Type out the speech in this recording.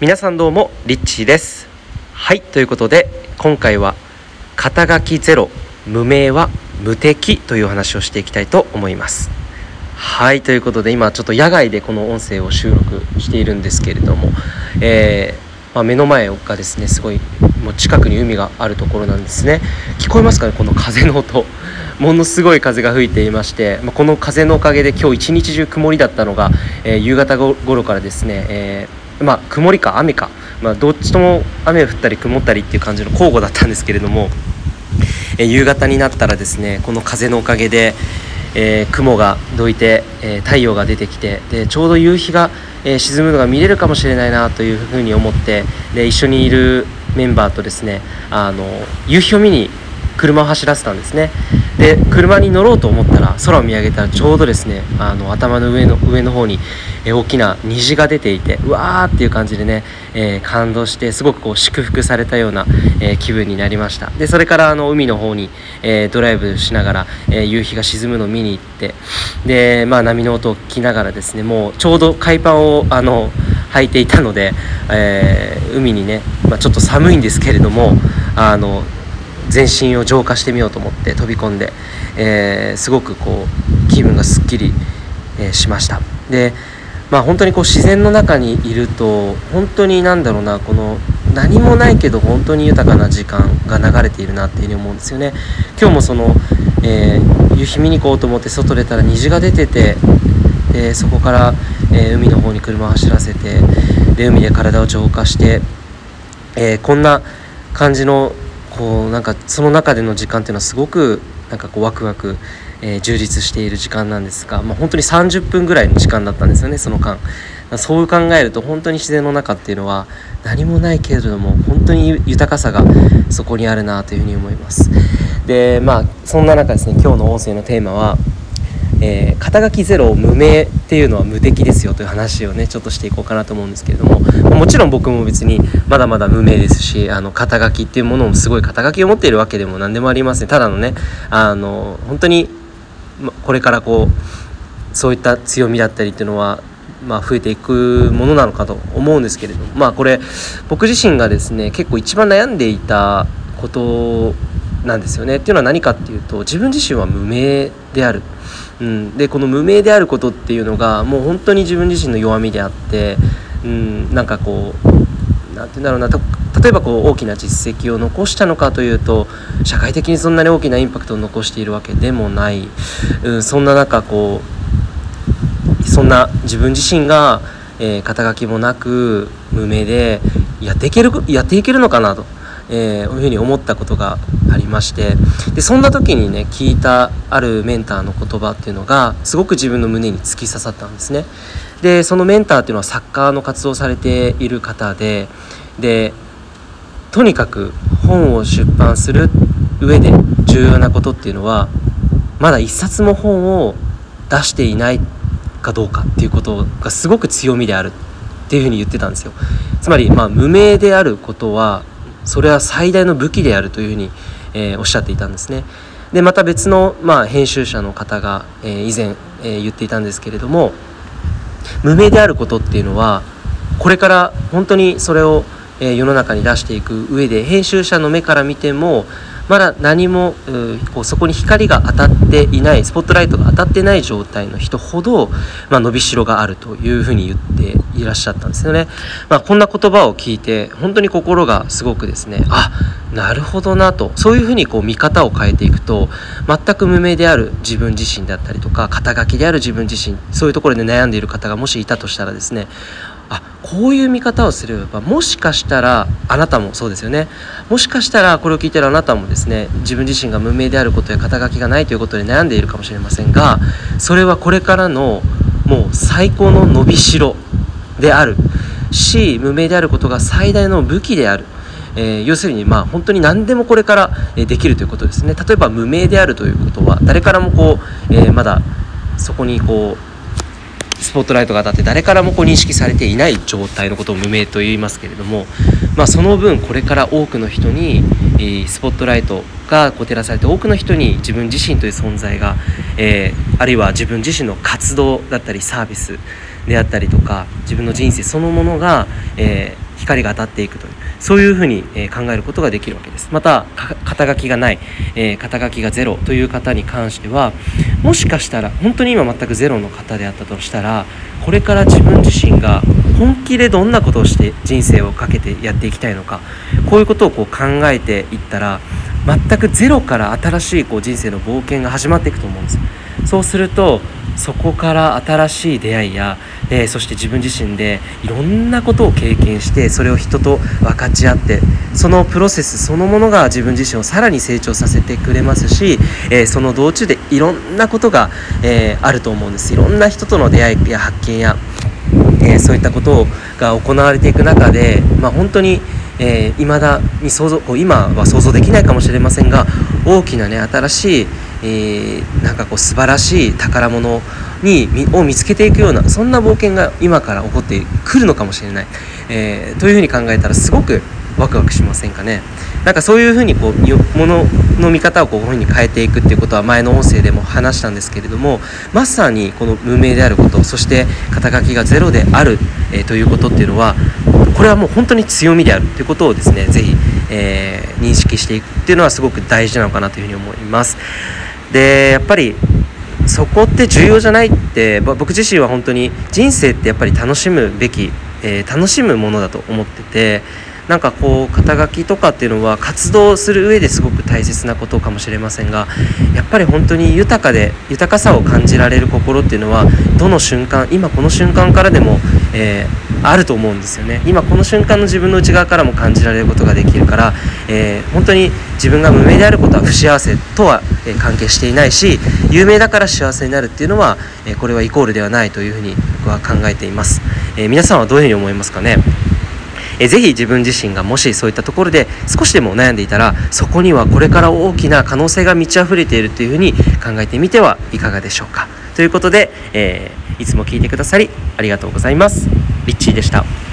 皆さんどうもリッチーです。はいということで今回は肩書きゼロ無名は無敵という話をしていきたいと思います。はいということで今ちょっと野外でこの音声を収録しているんですけれども、えー、まあ、目の前がですねすごいもう近くに海があるところなんですね。聞こえますかねこの風の音。ものすごい風が吹いていまして、まあ、この風のおかげで今日一日中曇りだったのが、えー、夕方頃からですね、えーまあ、曇りか雨か、まあ、どっちとも雨降ったり曇ったりっていう感じの交互だったんですけれども、え夕方になったらですねこの風のおかげで、えー、雲がどいて、えー、太陽が出てきてでちょうど夕日が、えー、沈むのが見れるかもしれないなというふうに思ってで一緒にいるメンバーとですねあの夕日を見に車を走らせたんですね。で車に乗ろうと思ったら空を見上げたらちょうどですねあの頭の上の上の方にえ大きな虹が出ていてうわーっていう感じでね、えー、感動してすごくこう祝福されたような、えー、気分になりました。でそれからあの海の方に、えー、ドライブしながら、え夕日が沈むのを見に行ってで、まあ、波の音を聞きながらですねもうちょうど海パンをあの履いていたので、え海にね、まあ、ちょっと寒いんですけれどもあの全身を浄化してみようと思って飛び込んで、えー、すごくこう気分がすっきり、えー、しました。でまあ本当にこう自然の中にいると本当になんだろうなこの何もないけど本当に豊かな時間が流れているなっていうふうに思うんですよね。今日もその、えー、夕日見に行こうと思って外出たら虹が出ててでそこから、えー、海の方に車を走らせてで海で体を浄化して、えー、こんな感じのこうなんかその中での時間っていうのはすごくなんかこうワクワク、えー、充実している時間なんですが、まあ、本当に30分ぐらいの時間だったんですよねその間。そう考えると本当に自然の中っていうのは何もないけれども本当に豊かさがそこにあるなというふうに思います。でまあそんな中ですね今日の音声のテーマはえー、肩書きゼロ無名っていうのは無敵ですよという話をねちょっとしていこうかなと思うんですけれどももちろん僕も別にまだまだ無名ですしあの肩書きっていうものもすごい肩書きを持っているわけでも何でもありません。ただのねあの本当にこれからこうそういった強みだったりっていうのはまあ、増えていくものなのかと思うんですけれどもまあこれ僕自身がですね結構一番悩んでいたことなんですよね。っていうのは何かっていうと自分自身は無名である。うん、でこの無名であることっていうのがもう本当に自分自身の弱みであって、うん、なんかこう何て言うんだろうな例えばこう大きな実績を残したのかというと社会的にそんなに大きなインパクトを残しているわけでもない、うん、そんな中こうそんな自分自身が、えー、肩書きもなく無名でやっていけるやっていけるのかなと。えー、いうふうに思ったことがありましてでそんな時にね聞いたあるメンターの言葉っていうのがすごく自分の胸に突き刺さったんですね。でそのメンターっていうのはサッカーの活動されている方ででとにかく本を出版する上で重要なことっていうのはまだ一冊も本を出していないかどうかっていうことがすごく強みであるっていうふうに言ってたんですよ。つまりまあ無名であることはそれは最大の武器であるというふうに、えー、おっしゃっていたんですね。でまた別の、まあ、編集者の方が、えー、以前、えー、言っていたんですけれども無名であることっていうのはこれから本当にそれを、えー、世の中に出していく上で編集者の目から見てもまだ何もこうそこに光が当たっていないスポットライトが当たってない状態の人ほど、まあ、伸びしろがあるというふうに言っていらっしゃったんですよね。まあ、こんな言葉を聞いて本当に心がすごくですねあなるほどなとそういうふうにこう見方を変えていくと全く無名である自分自身だったりとか肩書きである自分自身そういうところで悩んでいる方がもしいたとしたらですねあこういう見方をすればもしかしたらあなたもそうですよね。もしかしたらこれを聞いてるあなたもですね自分自身が無名であることや肩書きがないということで悩んでいるかもしれませんがそれはこれからのもう最高の伸びしろである。し無名であることが最大の武器である。えー、要するにまあ本当に何でもこれからできるということですね。例えば無名であるということは誰からもこう、えー、まだそこにこうスポットライトが当たって誰からもこう認識されていない状態のことを無名と言いますけれども、まあ、その分これから多くの人に、えスポットライトがこう照らされて多くの人に自分自身という存在が、えー、あるいは自分自身の活動だったりサービスであったりとか自分の人生そのものが、えー光が当たっていくというそういうふうに、考えることができるわけです。また肩書きがない、え肩書きがゼロという方に関してはもしかしたら本当に今全くゼロの方であったとしたらこれから自分自身が本気でどんなことをして人生をかけてやっていきたいのかこういうことをこう考えていったら全くゼロから新しいこう人生の冒険が始まっていくと思うんです。そうするとそこから新しい出会いや、えー、そして自分自身でいろんなことを経験してそれを人と分かち合ってそのプロセスそのものが自分自身をさらに成長させてくれますし、えー、その道中でいろんなことが、えー、あると思うんです。いろんな人との出会いや発見や、えそういったことが行われていく中で、まあ、本当にえー、未だに想像こう今は想像できないかもしれませんが大きなね新しい、えー、なんかこう素晴らしい宝物にを見つけていくようなそんな冒険が今から起こってくるのかもしれない、えー、というふうに考えたらすごくワクワクしませんかね。なんかそういうふうにこうものの見方をこういうふうに変えていくっていうことは前の音声でも話したんですけれどもまさにこの無名であることそして肩書きがゼロである、えー、ということっていうのはこれはもう本当に強みであるということをですね是非、えー、認識していくっていうのはすごく大事なのかなというふうに思います。でやっぱりそこって重要じゃないって僕自身は本当に人生ってやっぱり楽しむべき、えー、楽しむものだと思っててなんかこう肩書きとかっていうのは活動する上ですごく大切なことかもしれませんがやっぱり本当に豊かで豊かさを感じられる心っていうのはどの瞬間今この瞬間からでも、えー、あると思うんですよね。今この瞬間の自分の内側からも感じられることができるから、えー、本当に自分が無名であることは不幸せとは、え関係していないし有名だから幸せになるっていうのは、えこれはイコールではないというふうに僕は考えています、え皆さんはどういうふうに思いますかね？えぜひ自分自身がもしそういったところで少しでも悩んでいたらそこにはこれから大きな可能性が満ち溢れているというふうに考えてみてはいかがでしょうか？ということで、えー、いつも聞いてくださりありがとうございます。リッチーでした。